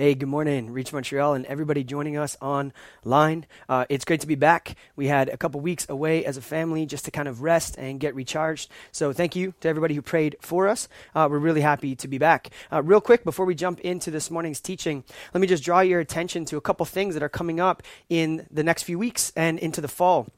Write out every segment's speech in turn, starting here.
Hey, good morning, Reach Montreal, and everybody joining us online. Uh, it's great to be back. We had a couple weeks away as a family just to kind of rest and get recharged. So, thank you to everybody who prayed for us. Uh, we're really happy to be back. Uh, real quick, before we jump into this morning's teaching, let me just draw your attention to a couple things that are coming up in the next few weeks and into the fall.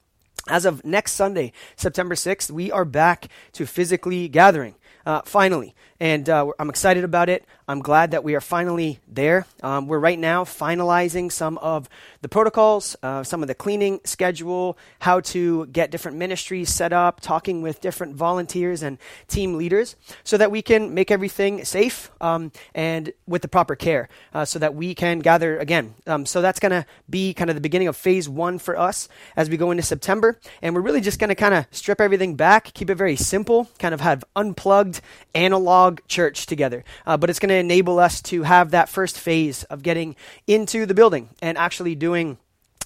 As of next Sunday, September 6th, we are back to physically gathering. Uh, finally, and uh, I'm excited about it. I'm glad that we are finally there. Um, we're right now finalizing some of the protocols, uh, some of the cleaning schedule, how to get different ministries set up, talking with different volunteers and team leaders, so that we can make everything safe um, and with the proper care, uh, so that we can gather again. Um, so that's going to be kind of the beginning of phase one for us as we go into September, and we're really just going to kind of strip everything back, keep it very simple, kind of have unplugged analog church together. Uh, but it's going to enable us to have that first phase of getting into the building and actually doing.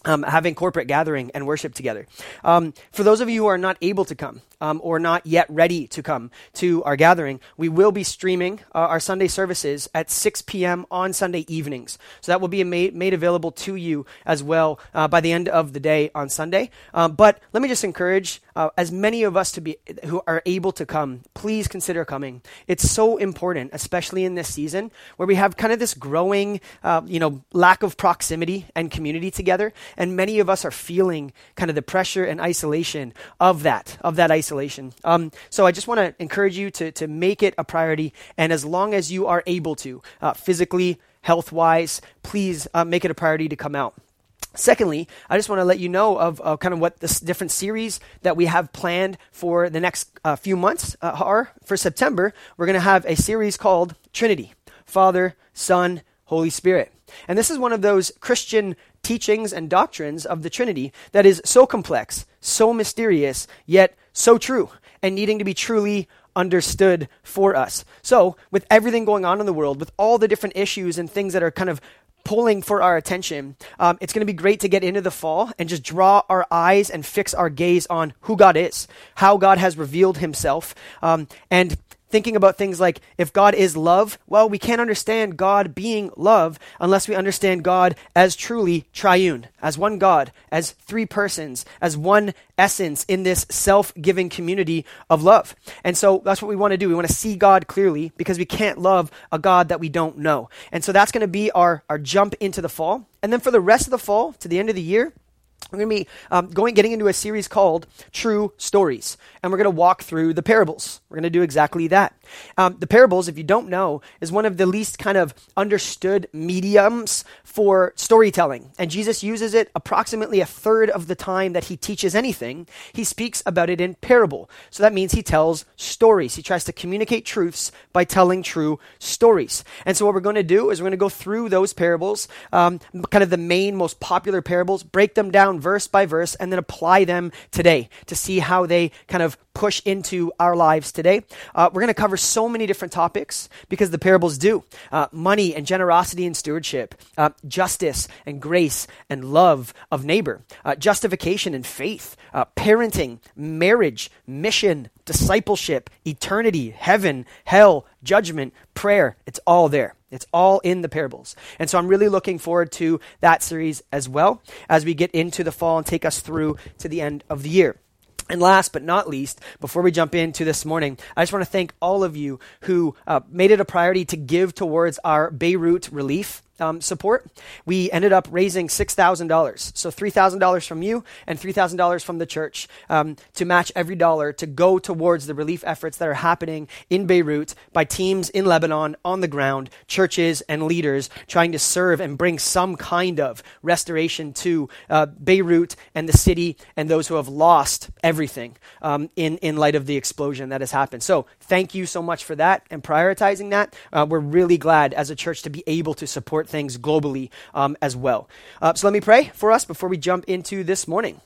Um, having corporate gathering and worship together. Um, for those of you who are not able to come, um, or not yet ready to come to our gathering, we will be streaming uh, our Sunday services at 6 p.m. on Sunday evenings. So that will be made, made available to you as well uh, by the end of the day on Sunday. Um, but let me just encourage uh, as many of us to be who are able to come, please consider coming. It's so important, especially in this season where we have kind of this growing, uh, you know, lack of proximity and community together, and many of us are feeling kind of the pressure and isolation of that, of that isolation. Um, so I just want to encourage you to, to make it a priority. And as long as you are able to, uh, physically, health wise, please uh, make it a priority to come out. Secondly, I just want to let you know of uh, kind of what the different series that we have planned for the next uh, few months uh, are. For September, we're going to have a series called Trinity Father, Son, Holy Spirit. And this is one of those Christian teachings and doctrines of the Trinity that is so complex, so mysterious, yet so true and needing to be truly understood for us. So, with everything going on in the world, with all the different issues and things that are kind of pulling for our attention, um, it's going to be great to get into the fall and just draw our eyes and fix our gaze on who God is, how God has revealed himself, um, and thinking about things like if God is love, well, we can't understand God being love unless we understand God as truly triune, as one God, as three persons, as one essence in this self giving community of love. And so that's what we want to do. We want to see God clearly because we can't love a God that we don't know. And so that's going to be our, our jump into the fall. And then for the rest of the fall, to the end of the year, we're going to be um, going, getting into a series called True Stories, and we're going to walk through the parables. We're going to do exactly that. Um, the parables, if you don't know, is one of the least kind of understood mediums for storytelling, and Jesus uses it approximately a third of the time that he teaches anything. He speaks about it in parable, so that means he tells stories. He tries to communicate truths by telling true stories. And so, what we're going to do is we're going to go through those parables, um, kind of the main, most popular parables, break them down down verse by verse and then apply them today to see how they kind of push into our lives today. Uh, we're going to cover so many different topics because the parables do uh, money and generosity and stewardship, uh, justice and grace and love of neighbor, uh, justification and faith, uh, parenting, marriage, mission, discipleship, eternity, heaven, hell, judgment, prayer. It's all there. It's all in the parables. And so I'm really looking forward to that series as well as we get into the fall and take us through to the end of the year. And last but not least, before we jump into this morning, I just want to thank all of you who uh, made it a priority to give towards our Beirut relief um, support, we ended up raising $6,000. So $3,000 from you and $3,000 from the church um, to match every dollar to go towards the relief efforts that are happening in Beirut by teams in Lebanon on the ground, churches and leaders trying to serve and bring some kind of restoration to uh, Beirut and the city and those who have lost everything um, in, in light of the explosion that has happened. So thank you so much for that and prioritizing that. Uh, we're really glad as a church to be able to support things globally um, as well. Uh, so let me pray for us before we jump into this morning.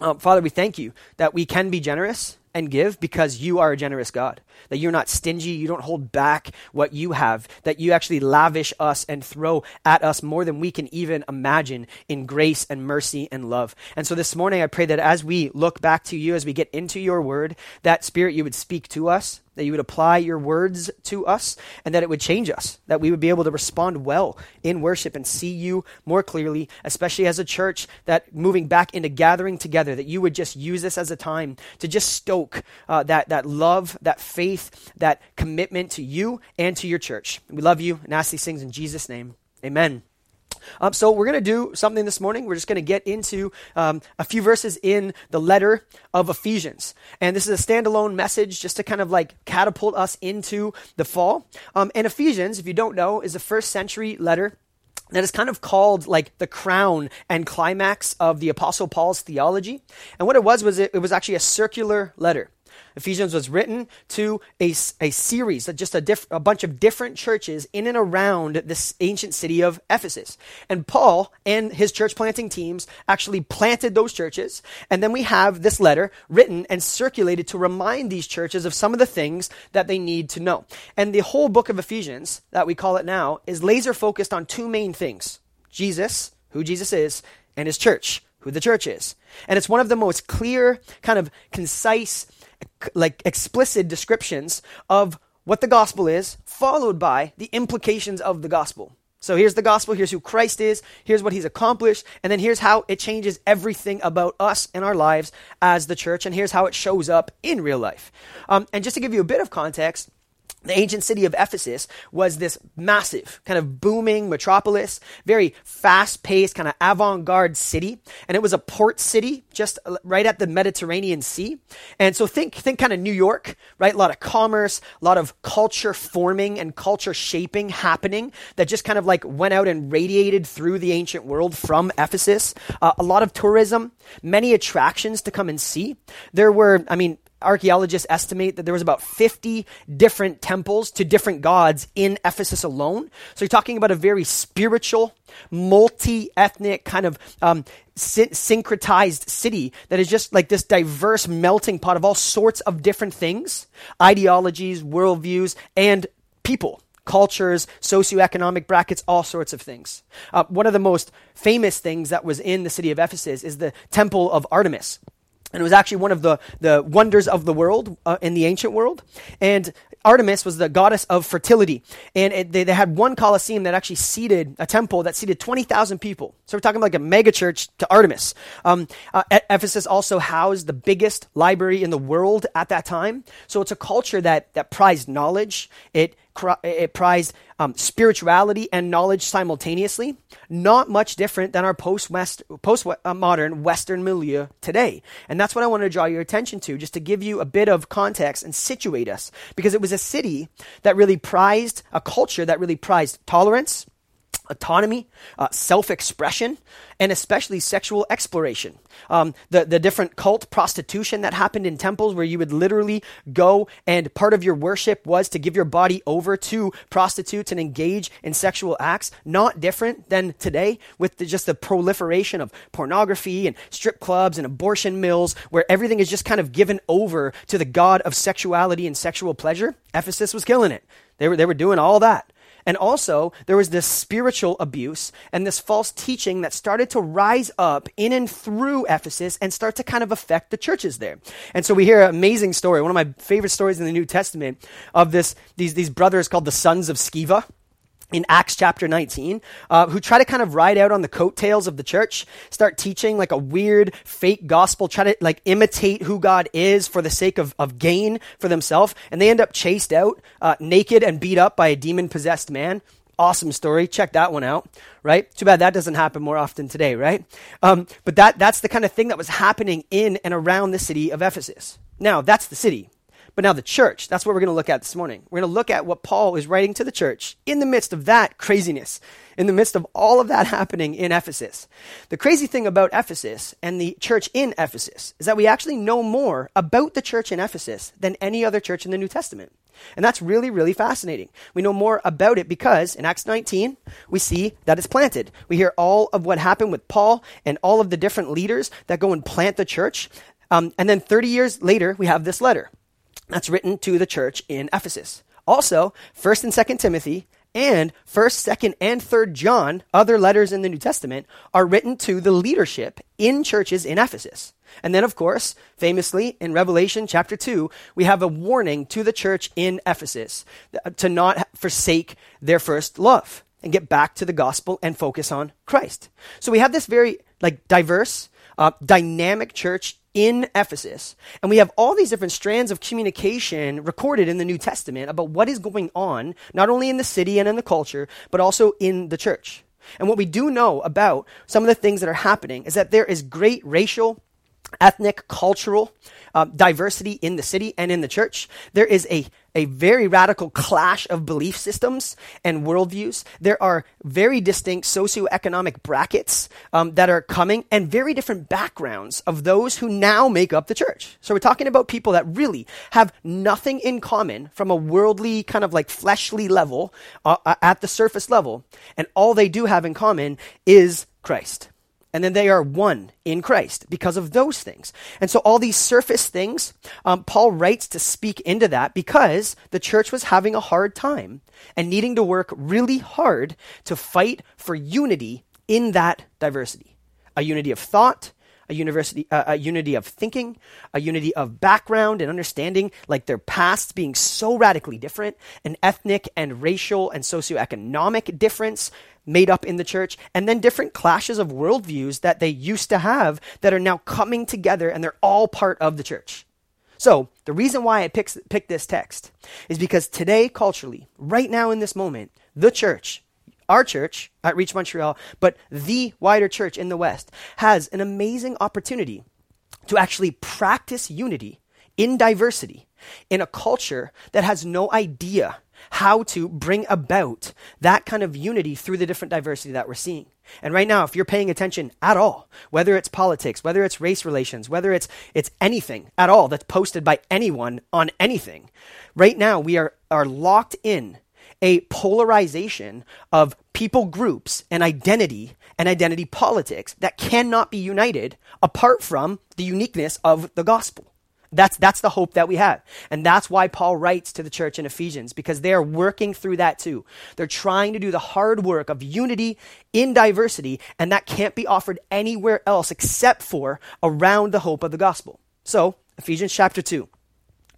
Um, Father, we thank you that we can be generous and give because you are a generous God. That you're not stingy, you don't hold back what you have, that you actually lavish us and throw at us more than we can even imagine in grace and mercy and love. And so this morning, I pray that as we look back to you, as we get into your word, that Spirit, you would speak to us, that you would apply your words to us, and that it would change us, that we would be able to respond well in worship and see you more clearly, especially as a church that moving back into gathering together, that you would just use this as a time to just stoke uh, that, that love, that faith, that commitment to you and to your church. We love you and ask these things in Jesus' name. Amen. Um, so we're going to do something this morning. We're just going to get into um, a few verses in the letter of Ephesians, and this is a standalone message just to kind of like catapult us into the fall. Um, and Ephesians, if you don't know, is a first century letter that is kind of called like the crown and climax of the apostle paul's theology and what it was was it, it was actually a circular letter Ephesians was written to a, a series, just a, diff, a bunch of different churches in and around this ancient city of Ephesus. And Paul and his church planting teams actually planted those churches. And then we have this letter written and circulated to remind these churches of some of the things that they need to know. And the whole book of Ephesians, that we call it now, is laser focused on two main things Jesus, who Jesus is, and his church, who the church is. And it's one of the most clear, kind of concise, like explicit descriptions of what the gospel is, followed by the implications of the gospel. So here's the gospel, here's who Christ is, here's what he's accomplished, and then here's how it changes everything about us and our lives as the church, and here's how it shows up in real life. Um, and just to give you a bit of context, the ancient city of Ephesus was this massive, kind of booming metropolis, very fast paced, kind of avant garde city. And it was a port city just right at the Mediterranean Sea. And so think, think kind of New York, right? A lot of commerce, a lot of culture forming and culture shaping happening that just kind of like went out and radiated through the ancient world from Ephesus. Uh, a lot of tourism, many attractions to come and see. There were, I mean, archaeologists estimate that there was about 50 different temples to different gods in Ephesus alone. So you're talking about a very spiritual, multi-ethnic kind of um, sy- syncretized city that is just like this diverse melting pot of all sorts of different things, ideologies, worldviews, and people cultures, socioeconomic brackets, all sorts of things. Uh, one of the most famous things that was in the city of Ephesus is the Temple of Artemis. And it was actually one of the, the wonders of the world uh, in the ancient world. And Artemis was the goddess of fertility. And it, they, they had one Colosseum that actually seated a temple that seated 20,000 people. So we're talking about like a mega church to Artemis. Um, uh, Ephesus also housed the biggest library in the world at that time. So it's a culture that, that prized knowledge. It it prized um, spirituality and knowledge simultaneously. Not much different than our post modern Western milieu today. And that's what I want to draw your attention to, just to give you a bit of context and situate us. Because it was a city that really prized, a culture that really prized tolerance autonomy, uh, self expression, and especially sexual exploration. Um, the, the different cult prostitution that happened in temples where you would literally go and part of your worship was to give your body over to prostitutes and engage in sexual acts. Not different than today with the, just the proliferation of pornography and strip clubs and abortion mills where everything is just kind of given over to the god of sexuality and sexual pleasure. Ephesus was killing it. They were, they were doing all that. And also, there was this spiritual abuse and this false teaching that started to rise up in and through Ephesus and start to kind of affect the churches there. And so we hear an amazing story, one of my favorite stories in the New Testament of this, these, these brothers called the sons of Sceva in Acts chapter 19, uh, who try to kind of ride out on the coattails of the church, start teaching like a weird fake gospel, try to like imitate who God is for the sake of, of gain for themselves. And they end up chased out, uh, naked and beat up by a demon possessed man. Awesome story. Check that one out, right? Too bad that doesn't happen more often today, right? Um, but that, that's the kind of thing that was happening in and around the city of Ephesus. Now, that's the city. But now the church, that's what we're going to look at this morning. We're going to look at what Paul is writing to the church in the midst of that craziness, in the midst of all of that happening in Ephesus. The crazy thing about Ephesus and the church in Ephesus is that we actually know more about the church in Ephesus than any other church in the New Testament. And that's really, really fascinating. We know more about it because in Acts 19, we see that it's planted. We hear all of what happened with Paul and all of the different leaders that go and plant the church. Um, and then 30 years later, we have this letter that's written to the church in Ephesus. Also, 1st and 2nd Timothy And 1st, 2nd, and 3rd John, other letters in the New Testament, are written to the leadership in churches in Ephesus. And then, of course, famously in Revelation chapter 2, we have a warning to the church in Ephesus to not forsake their first love and get back to the gospel and focus on Christ. So we have this very like diverse, uh, dynamic church in Ephesus. And we have all these different strands of communication recorded in the New Testament about what is going on, not only in the city and in the culture, but also in the church. And what we do know about some of the things that are happening is that there is great racial, ethnic, cultural uh, diversity in the city and in the church. There is a, a very radical clash of belief systems and worldviews. There are very distinct socioeconomic brackets um, that are coming and very different backgrounds of those who now make up the church. So we're talking about people that really have nothing in common from a worldly, kind of like fleshly level uh, uh at the surface level. And all they do have in common is Christ and then they are one in Christ because of those things. And so, all these surface things, um, Paul writes to speak into that because the church was having a hard time and needing to work really hard to fight for unity in that diversity a unity of thought, a university, uh, a unity of thinking, a unity of background and understanding, like their pasts being so radically different, an ethnic and racial and socioeconomic difference made up in the church, and then different clashes of worldviews that they used to have that are now coming together and they're all part of the church. So, the reason why I picked, picked this text is because today, culturally, right now in this moment, the church, our church at Reach Montreal, but the wider church in the West, has an amazing opportunity to actually practice unity in diversity in a culture that has no idea how to bring about that kind of unity through the different diversity that we're seeing. And right now, if you're paying attention at all, whether it's politics, whether it's race relations, whether it's it's anything at all that's posted by anyone on anything, right now we are are locked in a polarization of people groups and identity and identity politics that cannot be united apart from the uniqueness of the gospel. That's, that's the hope that we have. And that's why Paul writes to the church in Ephesians, because they are working through that too. They're trying to do the hard work of unity in diversity, and that can't be offered anywhere else except for around the hope of the gospel. So, Ephesians chapter 2,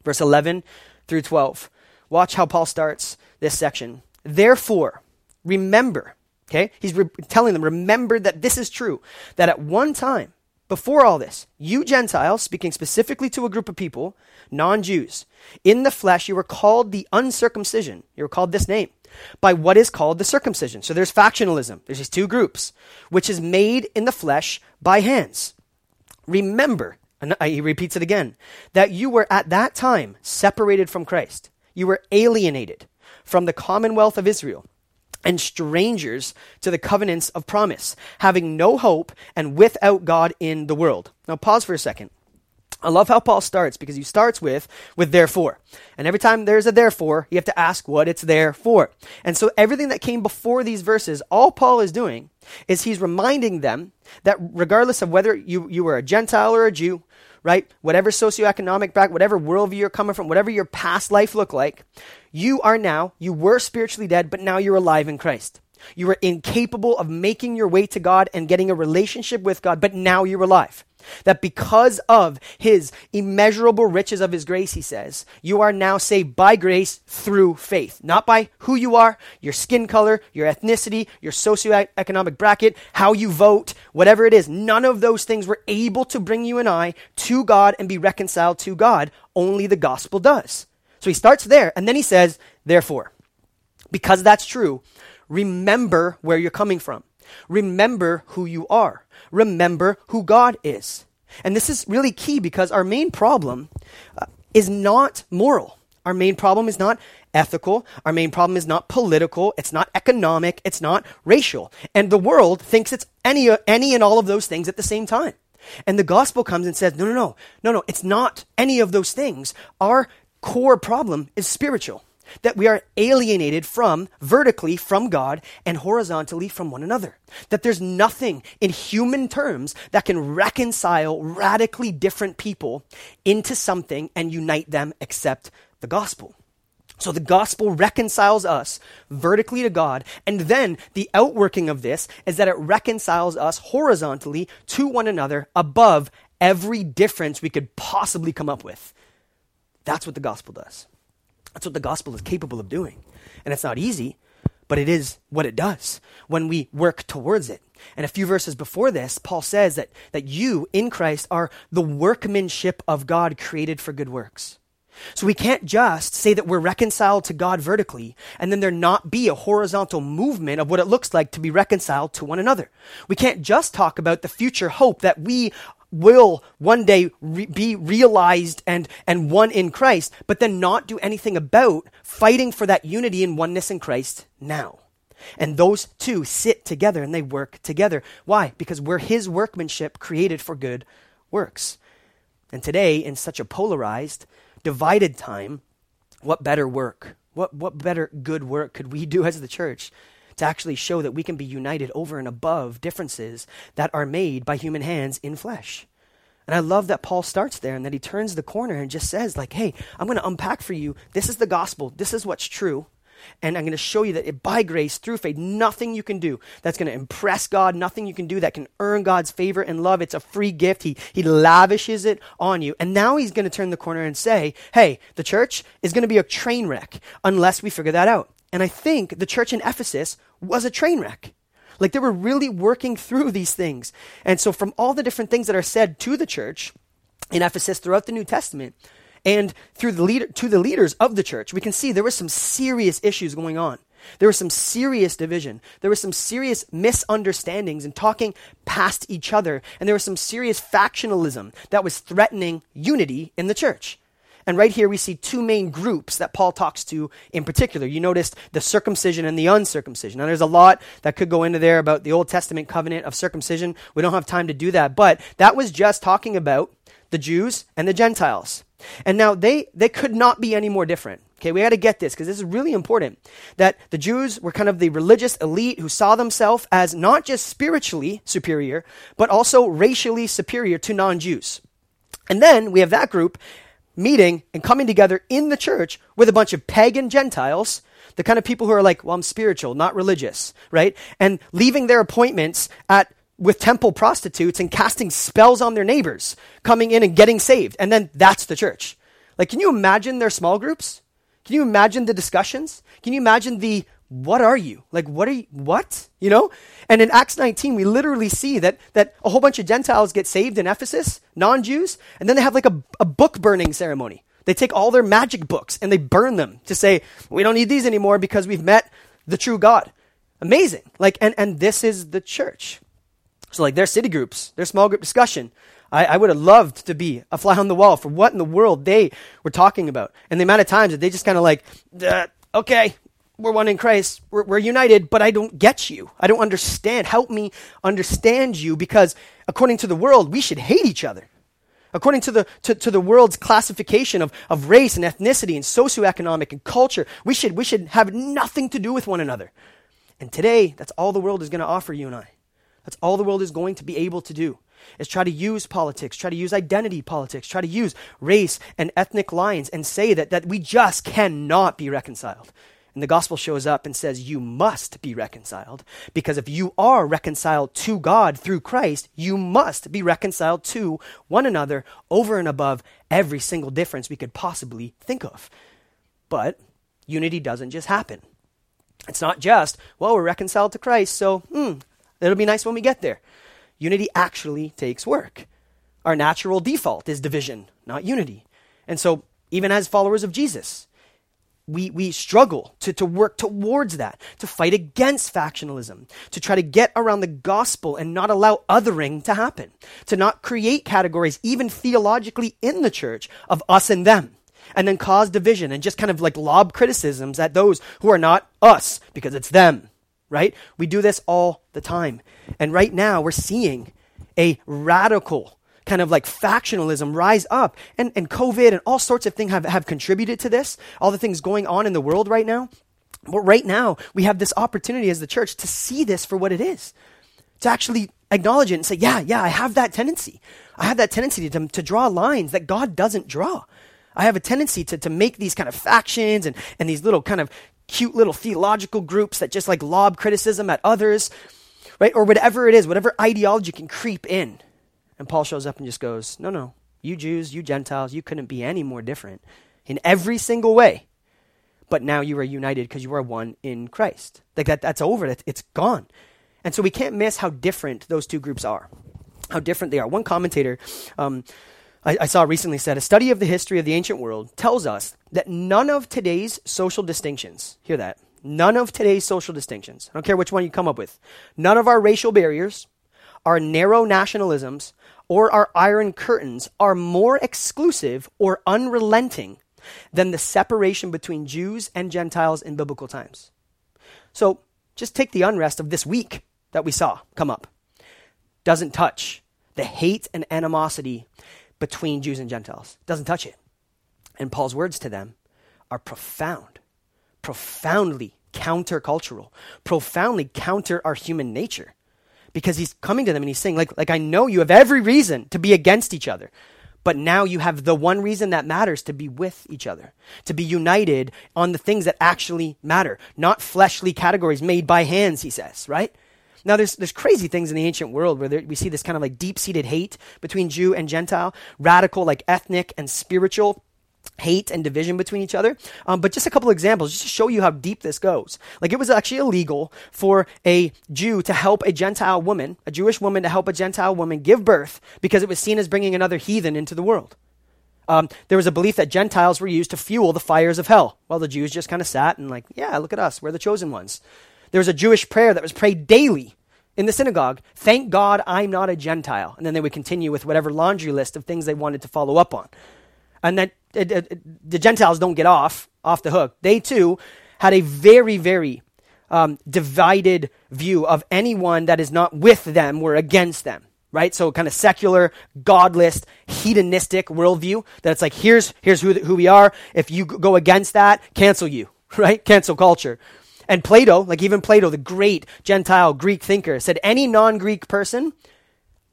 verse 11 through 12. Watch how Paul starts this section. Therefore, remember, okay? He's re- telling them, remember that this is true, that at one time, before all this, you Gentiles, speaking specifically to a group of people, non Jews, in the flesh, you were called the uncircumcision. You were called this name by what is called the circumcision. So there's factionalism. There's these two groups, which is made in the flesh by hands. Remember, and he repeats it again, that you were at that time separated from Christ. You were alienated from the commonwealth of Israel and strangers to the covenants of promise, having no hope and without God in the world. Now pause for a second. I love how Paul starts because he starts with with therefore. And every time there's a therefore, you have to ask what it's there for. And so everything that came before these verses, all Paul is doing is he's reminding them that regardless of whether you, you were a Gentile or a Jew, right? Whatever socioeconomic back, whatever worldview you're coming from, whatever your past life looked like, you are now, you were spiritually dead, but now you're alive in Christ. You were incapable of making your way to God and getting a relationship with God, but now you're alive. That because of his immeasurable riches of his grace, he says, you are now saved by grace through faith. Not by who you are, your skin color, your ethnicity, your socioeconomic bracket, how you vote, whatever it is. None of those things were able to bring you and I to God and be reconciled to God. Only the gospel does. So he starts there, and then he says, therefore, because that's true, remember where you're coming from. Remember who you are. Remember who God is. And this is really key because our main problem uh, is not moral. Our main problem is not ethical. Our main problem is not political. It's not economic. It's not racial. And the world thinks it's any, any and all of those things at the same time. And the gospel comes and says, no, no, no, no, no, it's not any of those things. Our core problem is spiritual. That we are alienated from vertically from God and horizontally from one another. That there's nothing in human terms that can reconcile radically different people into something and unite them except the gospel. So the gospel reconciles us vertically to God, and then the outworking of this is that it reconciles us horizontally to one another above every difference we could possibly come up with. That's what the gospel does. That's what the gospel is capable of doing. And it's not easy, but it is what it does when we work towards it. And a few verses before this, Paul says that, that you in Christ are the workmanship of God created for good works. So we can't just say that we're reconciled to God vertically and then there not be a horizontal movement of what it looks like to be reconciled to one another. We can't just talk about the future hope that we will one day re- be realized and, and one in Christ, but then not do anything about fighting for that unity and oneness in Christ now. And those two sit together and they work together. Why? Because we're his workmanship created for good works. And today, in such a polarized, divided time, what better work? What, what better good work could we do as the church to actually show that we can be united over and above differences that are made by human hands in flesh? And I love that Paul starts there and that he turns the corner and just says, like, hey, I'm going to unpack for you. This is the gospel. This is what's true. And I'm going to show you that it, by grace, through faith, nothing you can do that's going to impress God, nothing you can do that can earn God's favor and love. It's a free gift. He, he lavishes it on you. And now he's going to turn the corner and say, hey, the church is going to be a train wreck unless we figure that out. And I think the church in Ephesus was a train wreck. Like they were really working through these things. And so, from all the different things that are said to the church in Ephesus throughout the New Testament, and through the leader, to the leaders of the church, we can see there were some serious issues going on. There was some serious division. There was some serious misunderstandings and talking past each other. And there was some serious factionalism that was threatening unity in the church. And right here we see two main groups that Paul talks to in particular. You noticed the circumcision and the uncircumcision. Now there's a lot that could go into there about the Old Testament covenant of circumcision. We don't have time to do that, but that was just talking about the Jews and the Gentiles. And now they, they could not be any more different. Okay, we got to get this because this is really important. That the Jews were kind of the religious elite who saw themselves as not just spiritually superior, but also racially superior to non Jews. And then we have that group meeting and coming together in the church with a bunch of pagan Gentiles, the kind of people who are like, well, I'm spiritual, not religious, right? And leaving their appointments at with temple prostitutes and casting spells on their neighbors, coming in and getting saved. And then that's the church. Like, can you imagine their small groups? Can you imagine the discussions? Can you imagine the what are you? Like, what are you, what? You know? And in Acts 19, we literally see that, that a whole bunch of Gentiles get saved in Ephesus, non Jews, and then they have like a, a book burning ceremony. They take all their magic books and they burn them to say, we don't need these anymore because we've met the true God. Amazing. Like, and, and this is the church. So, like, their city groups, their small group discussion. I, I would have loved to be a fly on the wall for what in the world they were talking about. And the amount of times that they just kind of like, okay, we're one in Christ, we're, we're united, but I don't get you. I don't understand. Help me understand you because according to the world, we should hate each other. According to the, to, to, the world's classification of, of race and ethnicity and socioeconomic and culture, we should, we should have nothing to do with one another. And today, that's all the world is going to offer you and I. That's all the world is going to be able to do is try to use politics, try to use identity politics, try to use race and ethnic lines and say that, that we just cannot be reconciled. And the gospel shows up and says, You must be reconciled. Because if you are reconciled to God through Christ, you must be reconciled to one another over and above every single difference we could possibly think of. But unity doesn't just happen. It's not just, well, we're reconciled to Christ, so hmm, It'll be nice when we get there. Unity actually takes work. Our natural default is division, not unity. And so, even as followers of Jesus, we, we struggle to, to work towards that, to fight against factionalism, to try to get around the gospel and not allow othering to happen, to not create categories, even theologically in the church, of us and them, and then cause division and just kind of like lob criticisms at those who are not us because it's them right? We do this all the time. And right now, we're seeing a radical kind of like factionalism rise up. And, and COVID and all sorts of things have, have contributed to this, all the things going on in the world right now. But right now, we have this opportunity as the church to see this for what it is, to actually acknowledge it and say, yeah, yeah, I have that tendency. I have that tendency to, to draw lines that God doesn't draw. I have a tendency to, to make these kind of factions and, and these little kind of cute little theological groups that just like lob criticism at others, right? Or whatever it is, whatever ideology can creep in. And Paul shows up and just goes, No, no, you Jews, you Gentiles, you couldn't be any more different in every single way. But now you are united because you are one in Christ. Like that, that's over. It's gone. And so we can't miss how different those two groups are, how different they are. One commentator um, I, I saw recently said a study of the history of the ancient world tells us that none of today's social distinctions, hear that, none of today's social distinctions, I don't care which one you come up with, none of our racial barriers, our narrow nationalisms, or our iron curtains are more exclusive or unrelenting than the separation between Jews and Gentiles in biblical times. So just take the unrest of this week that we saw come up. Doesn't touch the hate and animosity between Jews and Gentiles. Doesn't touch it. And Paul's words to them are profound, profoundly countercultural, profoundly counter our human nature. Because he's coming to them and he's saying, like, like I know you have every reason to be against each other. But now you have the one reason that matters to be with each other, to be united on the things that actually matter, not fleshly categories made by hands, he says, right? Now, there's, there's crazy things in the ancient world where there, we see this kind of like deep seated hate between Jew and Gentile, radical, like ethnic and spiritual hate and division between each other. Um, but just a couple examples, just to show you how deep this goes. Like it was actually illegal for a Jew to help a Gentile woman, a Jewish woman to help a Gentile woman give birth because it was seen as bringing another heathen into the world. Um, there was a belief that Gentiles were used to fuel the fires of hell, while the Jews just kind of sat and like, yeah, look at us, we're the chosen ones. There was a Jewish prayer that was prayed daily in the synagogue Thank God I'm not a Gentile. And then they would continue with whatever laundry list of things they wanted to follow up on. And that the Gentiles don't get off off the hook. They too had a very, very um, divided view of anyone that is not with them or against them right? So kind of secular, godless, hedonistic worldview that it's like, here's, here's who, who we are. If you go against that, cancel you, right? Cancel culture. And Plato, like even Plato, the great Gentile Greek thinker, said any non Greek person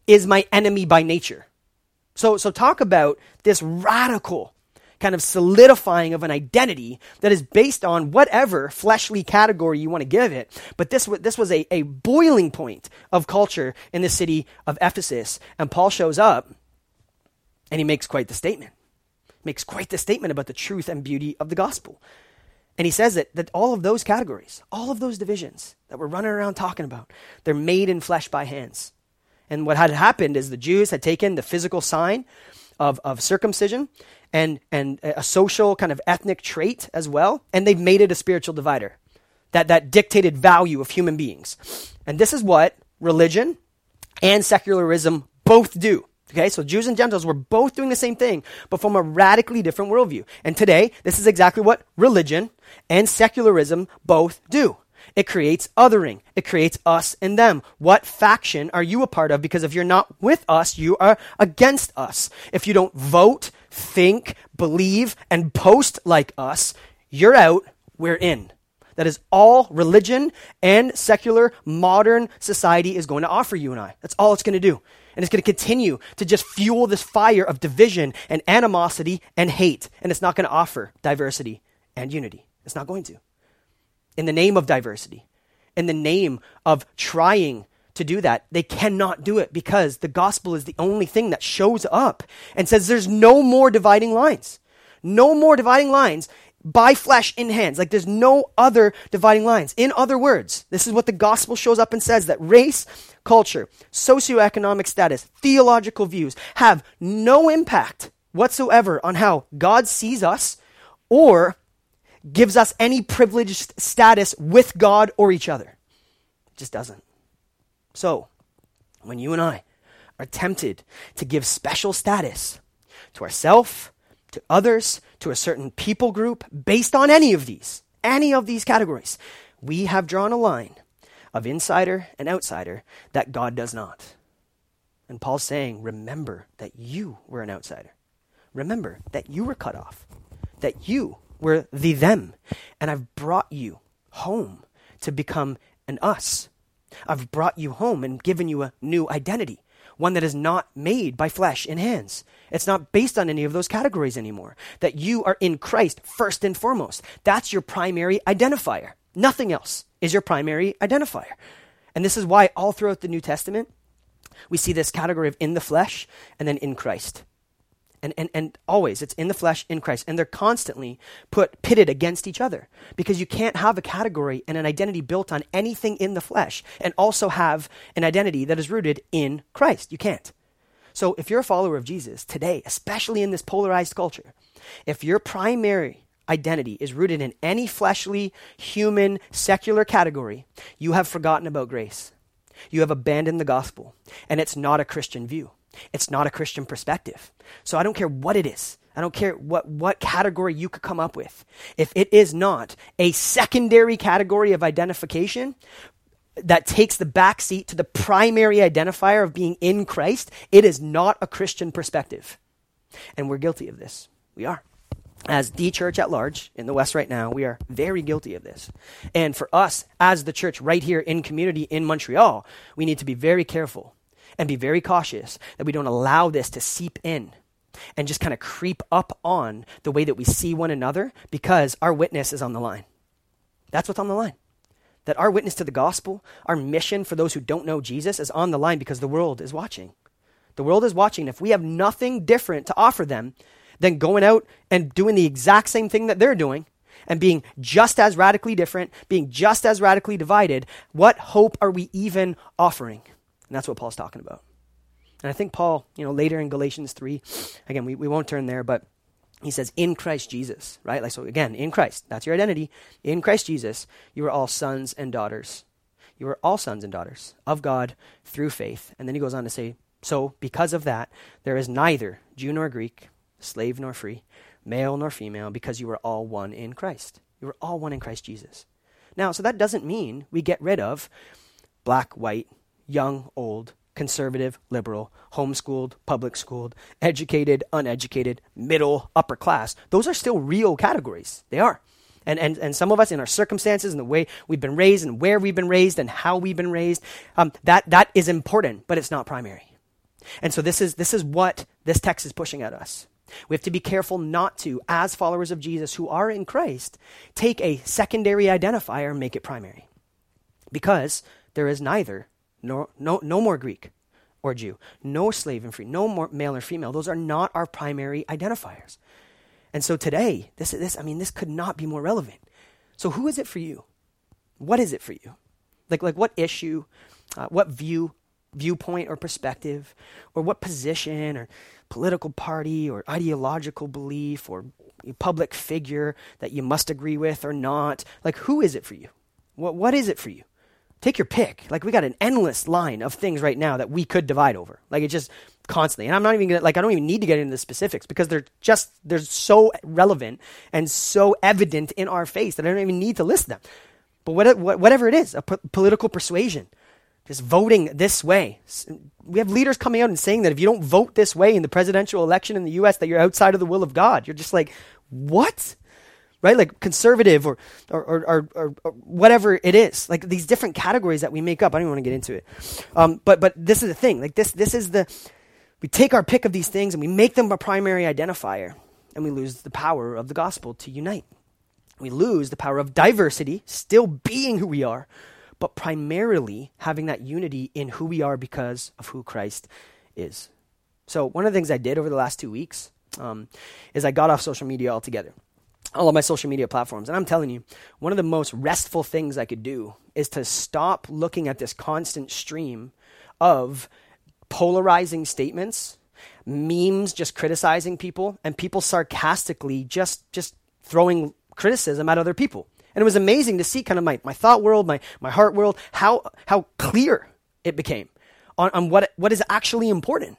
is my enemy by nature. So, so talk about this radical kind of solidifying of an identity that is based on whatever fleshly category you want to give it. But this, this was a, a boiling point of culture in the city of Ephesus. And Paul shows up and he makes quite the statement. Makes quite the statement about the truth and beauty of the gospel. And he says that, that all of those categories, all of those divisions that we're running around talking about, they're made in flesh by hands. And what had happened is the Jews had taken the physical sign of, of circumcision and, and a social kind of ethnic trait as well, and they've made it a spiritual divider that, that dictated value of human beings. And this is what religion and secularism both do. Okay, so Jews and Gentiles were both doing the same thing, but from a radically different worldview. And today, this is exactly what religion and secularism both do. It creates othering. It creates us and them. What faction are you a part of? Because if you're not with us, you are against us. If you don't vote, think, believe, and post like us, you're out, we're in. That is all religion and secular modern society is going to offer you and I. That's all it's going to do. And it's going to continue to just fuel this fire of division and animosity and hate. And it's not going to offer diversity and unity. It's not going to. In the name of diversity, in the name of trying to do that, they cannot do it because the gospel is the only thing that shows up and says there's no more dividing lines. No more dividing lines by flesh in hands. Like there's no other dividing lines. In other words, this is what the gospel shows up and says that race, culture, socioeconomic status, theological views have no impact whatsoever on how God sees us or gives us any privileged status with God or each other. It just doesn't. So, when you and I are tempted to give special status to ourselves, to others, to a certain people group based on any of these, any of these categories, we have drawn a line of insider and outsider that God does not. And Paul's saying, remember that you were an outsider. Remember that you were cut off, that you were the them. And I've brought you home to become an us. I've brought you home and given you a new identity. one that is not made by flesh and hands. It's not based on any of those categories anymore. That you are in Christ first and foremost. That's your primary identifier. Nothing else is your primary identifier. And this is why all throughout the New Testament, we see this category of in the flesh and then in Christ. And, and, and always, it's in the flesh, in Christ. And they're constantly put pitted against each other because you can't have a category and an identity built on anything in the flesh and also have an identity that is rooted in Christ. You can't. So if you're a follower of Jesus today, especially in this polarized culture, if your primary identity is rooted in any fleshly, human, secular category, you have forgotten about grace. You have abandoned the gospel, and it's not a Christian view. It's not a Christian perspective. So I don't care what it is. I don't care what, what category you could come up with. If it is not a secondary category of identification that takes the back seat to the primary identifier of being in Christ, it is not a Christian perspective. And we're guilty of this. We are. As the church at large in the West right now, we are very guilty of this. And for us, as the church right here in community in Montreal, we need to be very careful and be very cautious that we don't allow this to seep in and just kind of creep up on the way that we see one another because our witness is on the line. That's what's on the line. That our witness to the gospel, our mission for those who don't know Jesus is on the line because the world is watching. The world is watching. If we have nothing different to offer them than going out and doing the exact same thing that they're doing and being just as radically different, being just as radically divided, what hope are we even offering? And that's what Paul's talking about. And I think Paul, you know, later in Galatians 3, again, we, we won't turn there, but he says, in Christ Jesus, right? Like, so again, in Christ, that's your identity. In Christ Jesus, you are all sons and daughters. You are all sons and daughters of God through faith. And then he goes on to say, so because of that, there is neither Jew nor Greek, slave nor free, male nor female, because you are all one in Christ. You are all one in Christ Jesus. Now, so that doesn't mean we get rid of black, white, young, old, conservative, liberal, homeschooled, public schooled, educated, uneducated, middle, upper class. Those are still real categories. They are. And, and, and some of us in our circumstances and the way we've been raised and where we've been raised and how we've been raised, um, that, that is important, but it's not primary. And so this is, this is what this text is pushing at us. We have to be careful not to, as followers of Jesus who are in Christ, take a secondary identifier and make it primary. Because there is neither no, no, no more Greek or Jew. No slave and free. No more male or female. Those are not our primary identifiers. And so today, this, this, I mean, this could not be more relevant. So who is it for you? What is it for you? Like, like what issue, uh, what view, viewpoint or perspective, or what position or political party or ideological belief or public figure that you must agree with or not? Like, who is it for you? What, what is it for you? Take your pick. Like we got an endless line of things right now that we could divide over. Like it just constantly. And I'm not even gonna like I don't even need to get into the specifics because they're just they're so relevant and so evident in our face that I don't even need to list them. But what, whatever it is, a political persuasion, just voting this way. We have leaders coming out and saying that if you don't vote this way in the presidential election in the U.S., that you're outside of the will of God. You're just like, what? Right? Like conservative or or, or, or, or, whatever it is. Like these different categories that we make up. I don't even want to get into it. Um, but but this is the thing. Like this this is the we take our pick of these things and we make them a primary identifier, and we lose the power of the gospel to unite. We lose the power of diversity, still being who we are, but primarily having that unity in who we are because of who Christ is. So one of the things I did over the last two weeks um, is I got off social media altogether all of my social media platforms. And I'm telling you, one of the most restful things I could do is to stop looking at this constant stream of polarizing statements, memes just criticizing people, and people sarcastically just just throwing criticism at other people. And it was amazing to see kind of my, my thought world, my, my heart world, how how clear it became on, on what what is actually important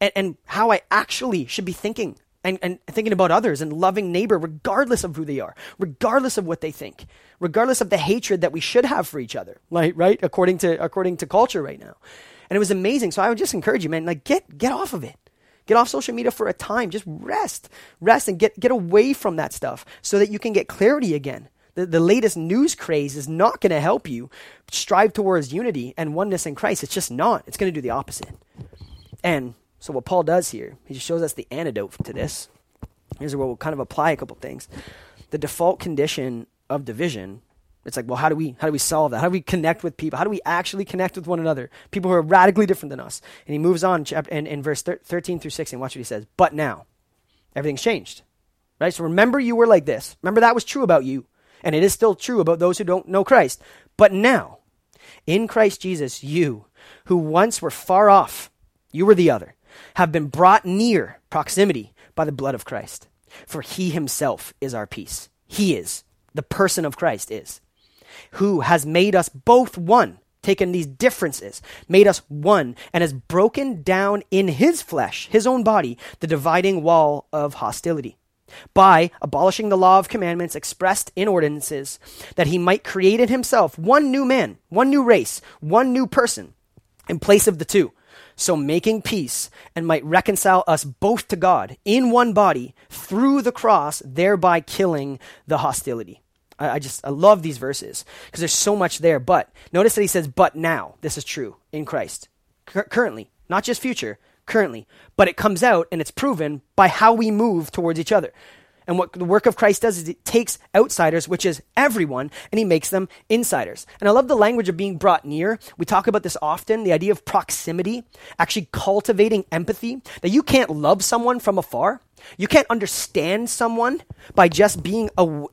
and, and how I actually should be thinking and, and thinking about others and loving neighbor regardless of who they are, regardless of what they think, regardless of the hatred that we should have for each other, like, right? According to, according to culture right now. And it was amazing. So I would just encourage you, man, like get, get off of it. Get off social media for a time. Just rest, rest and get, get away from that stuff so that you can get clarity again. The, the latest news craze is not going to help you strive towards unity and oneness in Christ. It's just not. It's going to do the opposite. And so, what Paul does here, he just shows us the antidote to this. Here's where we'll kind of apply a couple things. The default condition of division it's like, well, how do we how do we solve that? How do we connect with people? How do we actually connect with one another? People who are radically different than us. And he moves on in, in verse 13 through 16. Watch what he says. But now, everything's changed. Right? So remember you were like this. Remember that was true about you. And it is still true about those who don't know Christ. But now, in Christ Jesus, you, who once were far off, you were the other, have been brought near proximity by the blood of Christ. For he himself is our peace. He is. The person of Christ is who has made us both one, taken these differences, made us one, and has broken down in his flesh, his own body, the dividing wall of hostility. By abolishing the law of commandments expressed in ordinances, that he might create in himself one new man, one new race, one new person, in place of the two, so making peace, and might reconcile us both to God in one body through the cross, thereby killing the hostility. I, I just I love these verses because there's so much there. But notice that he says, "But now this is true in Christ, currently, not just future, currently." But it comes out and it's proven by how we move towards each other. And what the work of Christ does is it takes outsiders, which is everyone, and he makes them insiders. And I love the language of being brought near. We talk about this often, the idea of proximity, actually cultivating empathy, that you can't love someone from afar. You can't understand someone by just being a-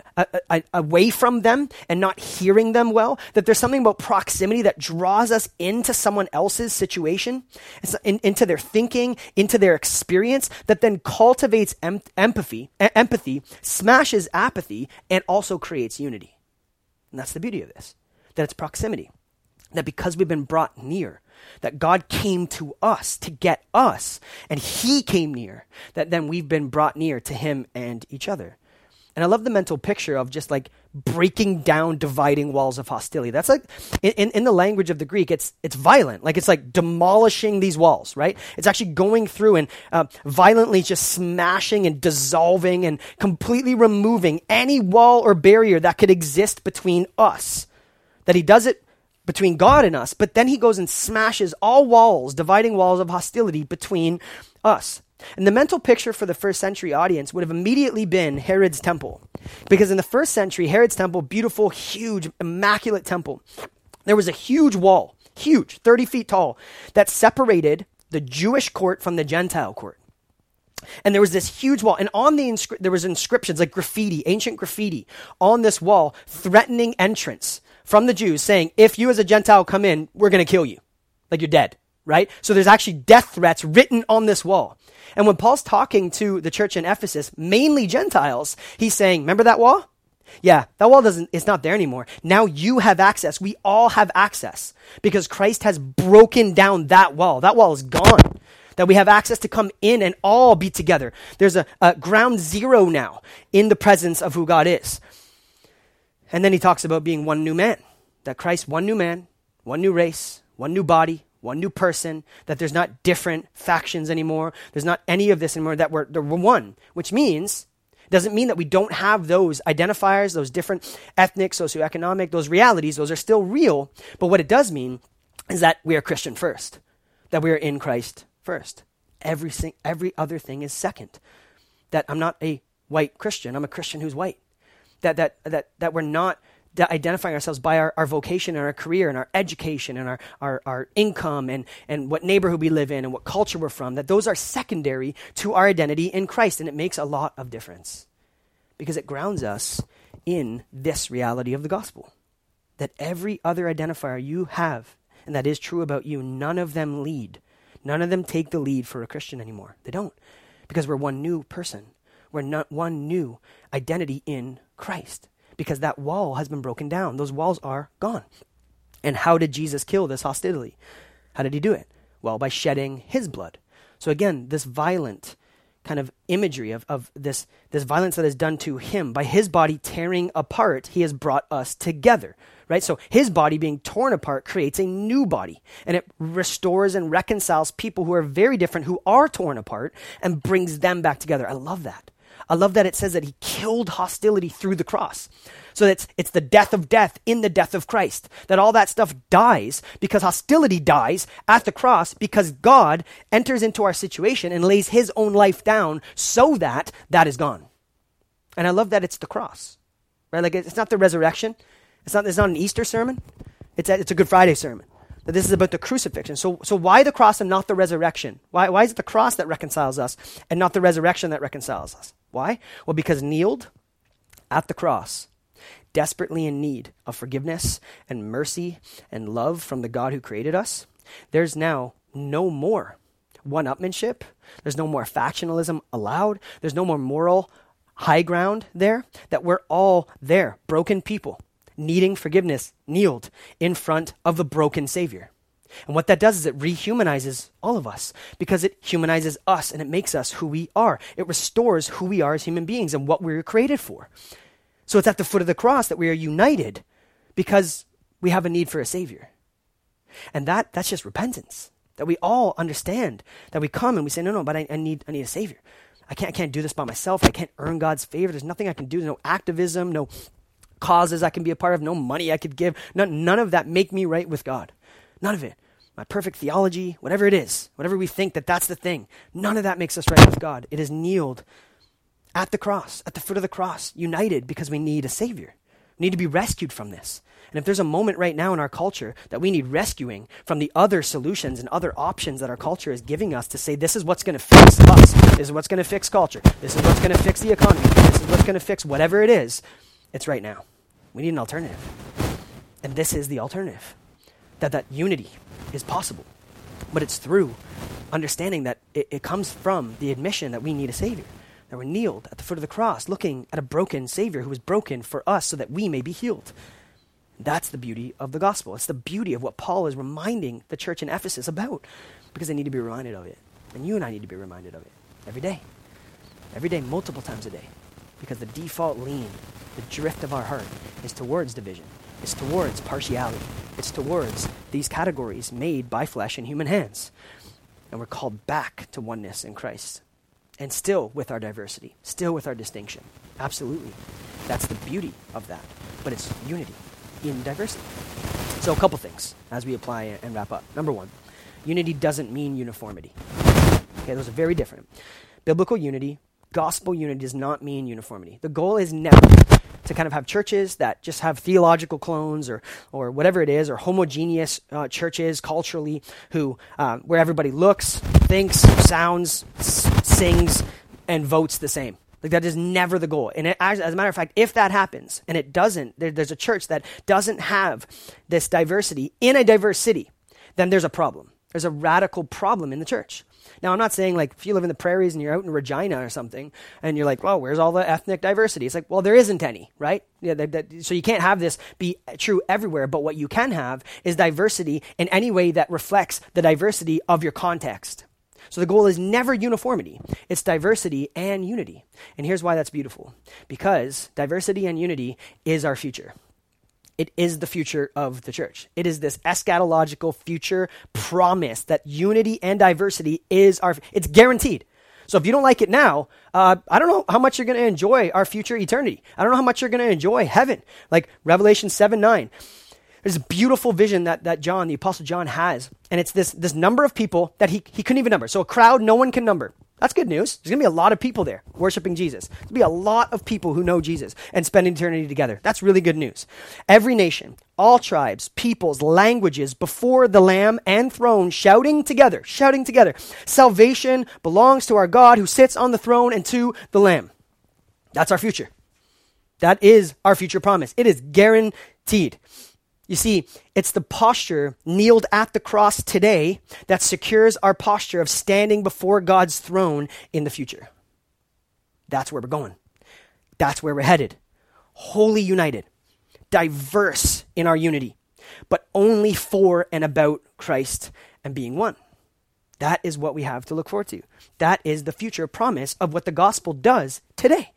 a- away from them and not hearing them well. That there's something about proximity that draws us into someone else's situation, in, into their thinking, into their experience, that then cultivates em- empathy, e- empathy, smashes apathy, and also creates unity. And that's the beauty of this that it's proximity. That because we've been brought near, that God came to us to get us, and He came near, that then we've been brought near to Him and each other. And I love the mental picture of just like breaking down dividing walls of hostility. That's like in, in the language of the Greek, it's it's violent. Like it's like demolishing these walls, right? It's actually going through and uh, violently just smashing and dissolving and completely removing any wall or barrier that could exist between us. That he does it between God and us, but then he goes and smashes all walls, dividing walls of hostility between us. And the mental picture for the first century audience would have immediately been Herod's temple. Because in the first century, Herod's temple, beautiful, huge, immaculate temple, there was a huge wall, huge, 30 feet tall, that separated the Jewish court from the Gentile court. And there was this huge wall, and on the inscri- there was inscriptions like graffiti, ancient graffiti, on this wall, threatening entrance from the Jews saying, if you as a Gentile come in, we're going to kill you. Like you're dead, right? So there's actually death threats written on this wall. And when Paul's talking to the church in Ephesus, mainly Gentiles, he's saying, remember that wall? Yeah, that wall doesn't, it's not there anymore. Now you have access. We all have access because Christ has broken down that wall. That wall is gone. That we have access to come in and all be together. There's a, a ground zero now in the presence of who God is. And then he talks about being one new man. That Christ, one new man, one new race, one new body, one new person, that there's not different factions anymore. There's not any of this anymore, that we're, we're one, which means, doesn't mean that we don't have those identifiers, those different ethnic, socioeconomic, those realities, those are still real. But what it does mean is that we are Christian first, that we are in Christ first. Every, every other thing is second. That I'm not a white Christian, I'm a Christian who's white that, that, that, that we're not identifying ourselves by our, our vocation and our career and our education and our, our, our income and, and what neighborhood we live in and what culture we're from, that those are secondary to our identity in Christ. And it makes a lot of difference because it grounds us in this reality of the gospel. That every other identifier you have, and that is true about you, none of them lead. None of them take the lead for a Christian anymore. They don't because we're one new person. We're not one new identity in Christ because that wall has been broken down. Those walls are gone. And how did Jesus kill this hostility? How did he do it? Well, by shedding his blood. So again, this violent kind of imagery of, of this, this violence that is done to him by his body tearing apart, he has brought us together. Right? So his body being torn apart creates a new body. And it restores and reconciles people who are very different, who are torn apart, and brings them back together. I love that. I love that it says that he killed hostility through the cross. So it's, it's the death of death in the death of Christ. That all that stuff dies because hostility dies at the cross because God enters into our situation and lays his own life down so that that is gone. And I love that it's the cross, right? Like it's not the resurrection. It's not, it's not an Easter sermon. It's a, it's a Good Friday sermon. That this is about the crucifixion. So, so why the cross and not the resurrection? Why, why is it the cross that reconciles us and not the resurrection that reconciles us? Why? Well, because kneeled at the cross, desperately in need of forgiveness and mercy and love from the God who created us, there's now no more one upmanship. There's no more factionalism allowed. There's no more moral high ground there. That we're all there, broken people, needing forgiveness, kneeled in front of the broken Savior. And what that does is it rehumanizes all of us because it humanizes us and it makes us who we are. It restores who we are as human beings and what we were created for. So it's at the foot of the cross that we are united because we have a need for a Savior. And that, that's just repentance. That we all understand that we come and we say, no, no, but I, I, need, I need a Savior. I can't, I can't do this by myself. I can't earn God's favor. There's nothing I can do. There's no activism, no causes I can be a part of, no money I could give. None, none of that make me right with God. None of it. My perfect theology, whatever it is, whatever we think that that's the thing, none of that makes us right with God. It is kneeled at the cross, at the foot of the cross, united because we need a Savior. We need to be rescued from this. And if there's a moment right now in our culture that we need rescuing from the other solutions and other options that our culture is giving us to say, this is what's going to fix us, this is what's going to fix culture, this is what's going to fix the economy, this is what's going to fix whatever it is, it's right now. We need an alternative. And this is the alternative that that unity is possible. But it's through understanding that it, it comes from the admission that we need a Savior that we're kneeled at the foot of the cross, looking at a broken Savior who was broken for us so that we may be healed. That's the beauty of the gospel. It's the beauty of what Paul is reminding the church in Ephesus about because they need to be reminded of it. And you and I need to be reminded of it every day. Every day, multiple times a day. Because the default lean, the drift of our heart, is towards division, it's towards partiality, it's towards these categories made by flesh and human hands. And we're called back to oneness in Christ and still with our diversity, still with our distinction. Absolutely. That's the beauty of that. But it's unity in diversity. So, a couple things as we apply and wrap up. Number one, unity doesn't mean uniformity. Okay, those are very different. Biblical unity, gospel unity does not mean uniformity. The goal is never to kind of have churches that just have theological clones or, or whatever it is, or homogeneous uh, churches culturally who, uh, where everybody looks, thinks, sounds, s- sings, and votes the same. Like that is never the goal. And it, as, as, a matter of fact, if that happens, and it doesn't, there, there's a church that doesn't have this diversity in a diverse city, then there's a problem. There's a radical problem in the church. Now, I'm not saying like if you live in the prairies and you're out in Regina or something, and you're like, well, where's all the ethnic diversity? It's like, well, there isn't any, right? Yeah, that, that, so you can't have this be true everywhere. But what you can have is diversity in any way that reflects the diversity of your context. So the goal is never uniformity. It's diversity and unity. And here's why that's beautiful. Because diversity and unity is our future. It is the future of the church. It is this eschatological future promise that unity and diversity is our, it's guaranteed. So if you don't like it now, uh, I don't know how much you're going to enjoy our future eternity. I don't know how much you're going to enjoy heaven. Like Revelation 7 9. There's a beautiful vision that, that John, the Apostle John, has. And it's this, this number of people that he, he couldn't even number. So a crowd no one can number. That's good news. There's going to be a lot of people there worshiping Jesus. To be a lot of people who know Jesus and spend eternity together. That's really good news. Every nation, all tribes, peoples, languages before the Lamb and throne shouting together, shouting together. Salvation belongs to our God who sits on the throne and to the Lamb. That's our future. That is our future promise. It is guaranteed. You see, it's the posture kneeled at the cross today that secures our posture of standing before God's throne in the future. That's where we're going. That's where we're headed. Wholly united, diverse in our unity, but only for and about Christ and being one. That is what we have to look forward to. That is the future promise of what the gospel does today.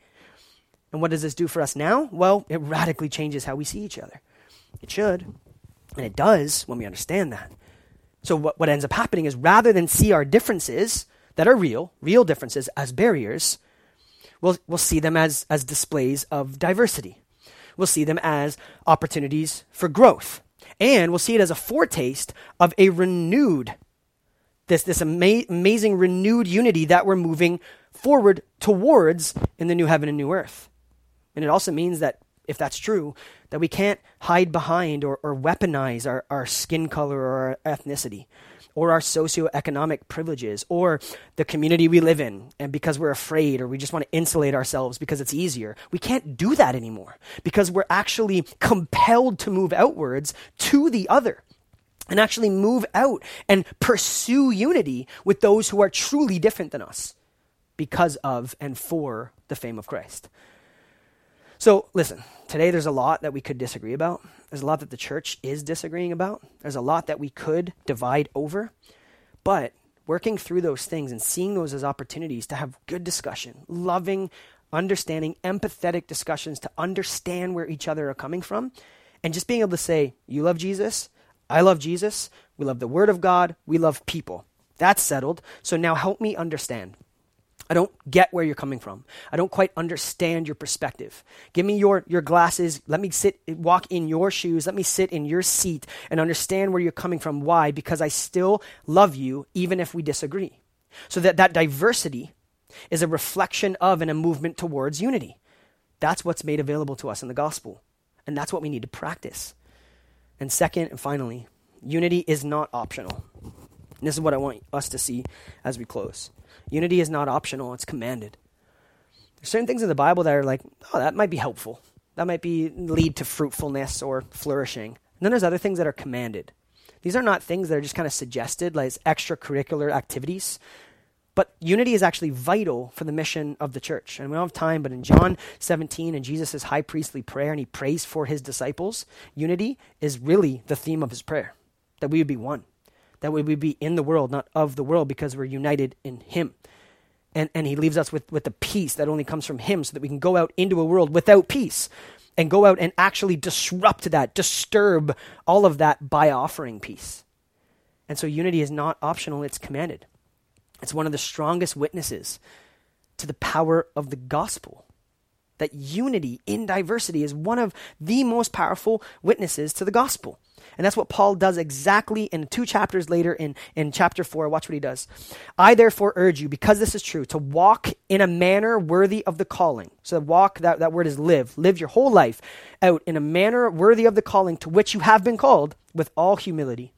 And what does this do for us now? Well, it radically changes how we see each other. It should. And it does when we understand that. So, what, what ends up happening is rather than see our differences that are real, real differences, as barriers, we'll, we'll see them as, as displays of diversity. We'll see them as opportunities for growth. And we'll see it as a foretaste of a renewed, this, this ama- amazing renewed unity that we're moving forward towards in the new heaven and new earth. And it also means that if that's true, that we can't hide behind or, or weaponize our, our skin color or our ethnicity or our socioeconomic privileges or the community we live in and because we're afraid or we just want to insulate ourselves because it's easier. We can't do that anymore because we're actually compelled to move outwards to the other and actually move out and pursue unity with those who are truly different than us because of and for the fame of Christ. So, listen, today there's a lot that we could disagree about. There's a lot that the church is disagreeing about. There's a lot that we could divide over. But working through those things and seeing those as opportunities to have good discussion, loving, understanding, empathetic discussions to understand where each other are coming from, and just being able to say, You love Jesus, I love Jesus, we love the Word of God, we love people. That's settled. So now help me understand. I don't get where you're coming from. I don't quite understand your perspective. Give me your, your glasses. Let me sit, walk in your shoes. Let me sit in your seat and understand where you're coming from. Why? Because I still love you, even if we disagree. So that that diversity is a reflection of and a movement towards unity. That's what's made available to us in the gospel. And that's what we need to practice. And second and finally, unity is not optional. And this is what I want us to see as we close. Unity is not optional, it's commanded. There's certain things in the Bible that are like, oh, that might be helpful. That might be lead to fruitfulness or flourishing. And then there's other things that are commanded. These are not things that are just kind of suggested, like extracurricular activities. But unity is actually vital for the mission of the church. And we don't have time, but in John 17 and Jesus' high priestly prayer, and he prays for his disciples, unity is really the theme of his prayer that we would be one that we would be in the world, not of the world, because we're united in Him. And, and He leaves us with, with the peace that only comes from Him so that we can go out into a world without peace and go out and actually disrupt that, disturb all of that by offering peace. And so unity is not optional, it's commanded. It's one of the strongest witnesses to the power of the gospel. That unity in diversity is one of the most powerful witnesses to the gospel. And that's what Paul does exactly in two chapters later in, in chapter 4. Watch what he does. I therefore urge you, because this is true, to walk in a manner worthy of the calling. So walk, that, that word is live. Live your whole life out in a manner worthy of the calling to which you have been called with all humility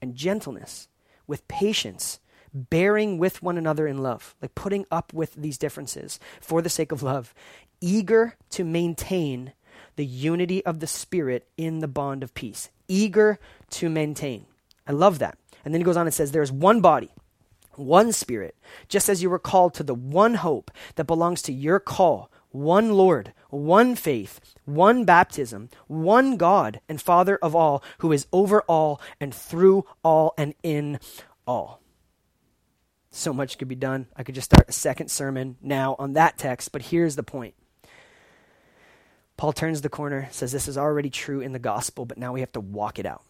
and gentleness, with patience, bearing with one another in love, like putting up with these differences for the sake of love, eager to maintain the unity of the Spirit in the bond of peace eager to maintain. I love that. And then he goes on and says, There is one body, one spirit, just as you were called to the one hope that belongs to your call, one Lord, one faith, one baptism, one God and Father of all, who is over all and through all and in all. So much could be done. I could just start a second sermon now on that text, but here's the point Paul turns the corner, says this is already true in the gospel, but now we have to walk it out.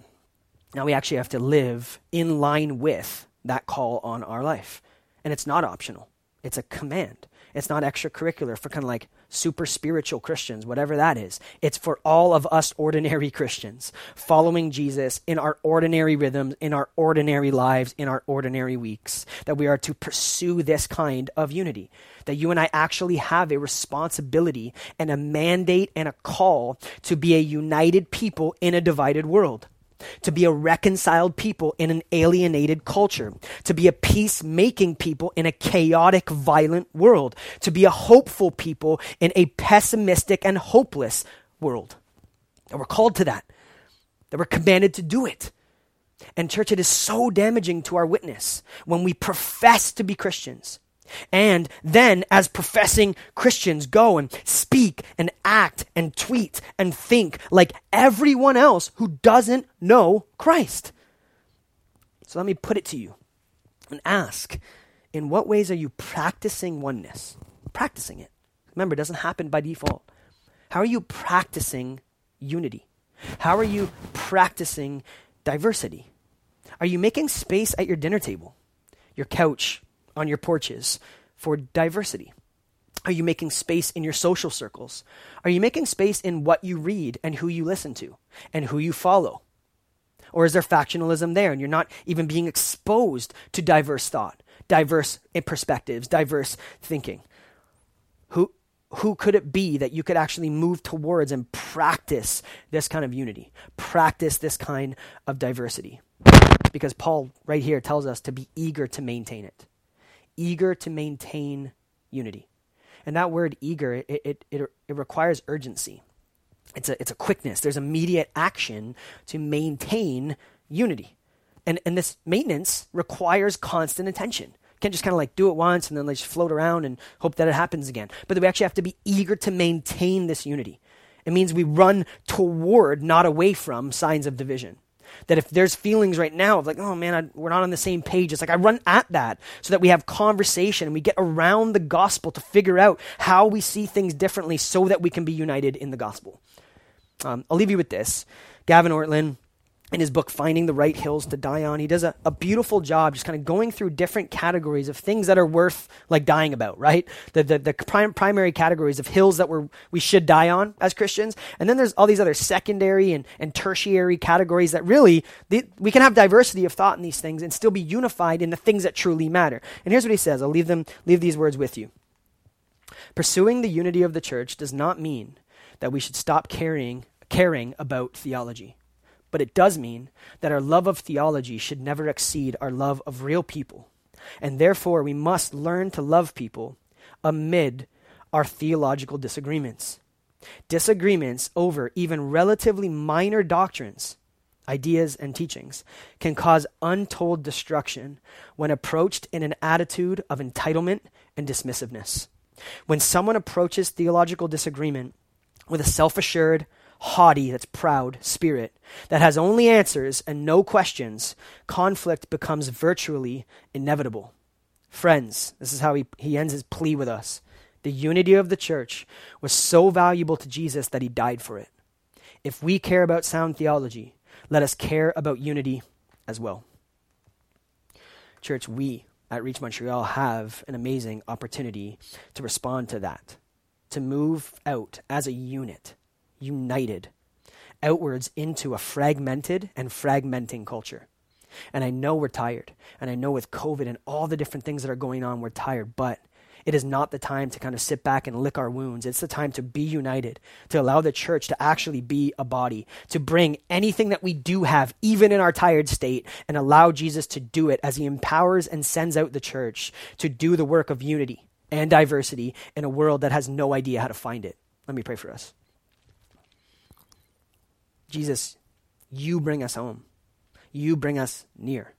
Now we actually have to live in line with that call on our life. And it's not optional, it's a command. It's not extracurricular for kind of like super spiritual Christians, whatever that is. It's for all of us ordinary Christians following Jesus in our ordinary rhythms, in our ordinary lives, in our ordinary weeks, that we are to pursue this kind of unity. That you and I actually have a responsibility and a mandate and a call to be a united people in a divided world to be a reconciled people in an alienated culture, to be a peacemaking people in a chaotic, violent world, to be a hopeful people in a pessimistic and hopeless world. And we're called to that, that we're commanded to do it. And, church, it is so damaging to our witness when we profess to be Christians and then, as professing Christians, go and speak and act and tweet and think like everyone else who doesn't know Christ. So let me put it to you and ask in what ways are you practicing oneness? Practicing it. Remember, it doesn't happen by default. How are you practicing unity? How are you practicing diversity? Are you making space at your dinner table, your couch, on your porches for diversity? Are you making space in your social circles? Are you making space in what you read and who you listen to and who you follow? Or is there factionalism there and you're not even being exposed to diverse thought, diverse perspectives, diverse thinking? Who, who could it be that you could actually move towards and practice this kind of unity, practice this kind of diversity? Because Paul, right here, tells us to be eager to maintain it, eager to maintain unity. And that word eager, it, it, it, it requires urgency. It's a, it's a quickness. There's immediate action to maintain unity. And, and this maintenance requires constant attention can't just kind of like do it once and then like just float around and hope that it happens again. But we actually have to be eager to maintain this unity. It means we run toward, not away from, signs of division. That if there's feelings right now of like, oh man, I, we're not on the same page, it's like I run at that so that we have conversation and we get around the gospel to figure out how we see things differently so that we can be united in the gospel. Um, I'll leave you with this. Gavin Ortlund, in his book finding the right hills to die on he does a, a beautiful job just kind of going through different categories of things that are worth like dying about right? The, the, the prim- primary categories of hills that we're, we should die on as christians. And then there's all these other secondary and, and tertiary categories that really the, we can have diversity of thought in these things and still be unified in the things that truly matter. And here's what he says. I'll leave them leave these words with you. Pursuing the unity of the church does not mean that we should stop caring caring about theology but it does mean that our love of theology should never exceed our love of real people. And therefore, we must learn to love people amid our theological disagreements. Disagreements over even relatively minor doctrines, ideas, and teachings can cause untold destruction when approached in an attitude of entitlement and dismissiveness. When someone approaches theological disagreement with a self assured, haughty, that's proud spirit that has only answers and no questions, conflict becomes virtually inevitable. Friends, this is how he, he ends his plea with us. The unity of the church was so valuable to Jesus that he died for it. If we care about sound theology, let us care about unity as well. Church, we at Reach Montreal have an amazing opportunity to respond to that, to move out as a unit united outwards into a fragmented and fragmenting culture. And I know we're tired. And I know with COVID and all the different things that are going on, we're tired. But it is not the time to kind of sit back and lick our wounds. It's the time to be united, to allow the church to actually be a body, to bring anything that we do have, even in our tired state, and allow Jesus to do it as he empowers and sends out the church to do the work of unity and diversity in a world that has no idea how to find it. Let me pray for us. Jesus, you bring us home. You bring us near.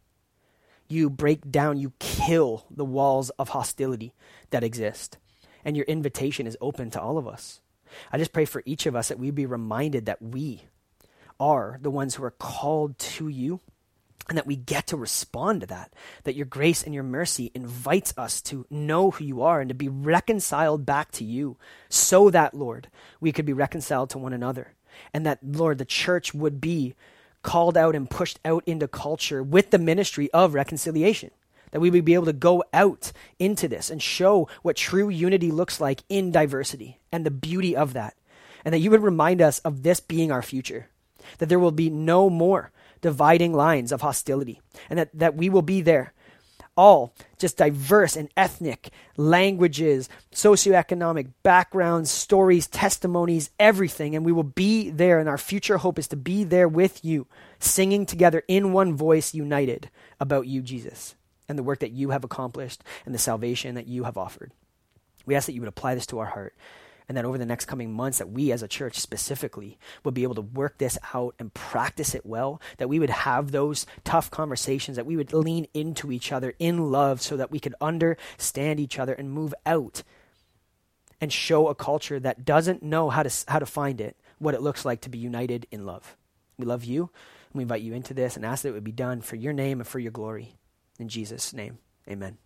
You break down, you kill the walls of hostility that exist. And your invitation is open to all of us. I just pray for each of us that we be reminded that we are the ones who are called to you and that we get to respond to that. That your grace and your mercy invites us to know who you are and to be reconciled back to you so that, Lord, we could be reconciled to one another and that, Lord, the church would be called out and pushed out into culture with the ministry of reconciliation. That we would be able to go out into this and show what true unity looks like in diversity and the beauty of that. And that you would remind us of this being our future. That there will be no more dividing lines of hostility. And that, that we will be there all just diverse in ethnic, languages, socioeconomic backgrounds, stories, testimonies, everything. And we will be there. And our future hope is to be there with you, singing together in one voice, united about you, Jesus, and the work that you have accomplished and the salvation that you have offered. We ask that you would apply this to our heart and that over the next coming months that we as a church specifically would be able to work this out and practice it well that we would have those tough conversations that we would lean into each other in love so that we could understand each other and move out and show a culture that doesn't know how to how to find it what it looks like to be united in love. We love you. And we invite you into this and ask that it would be done for your name and for your glory. In Jesus name amen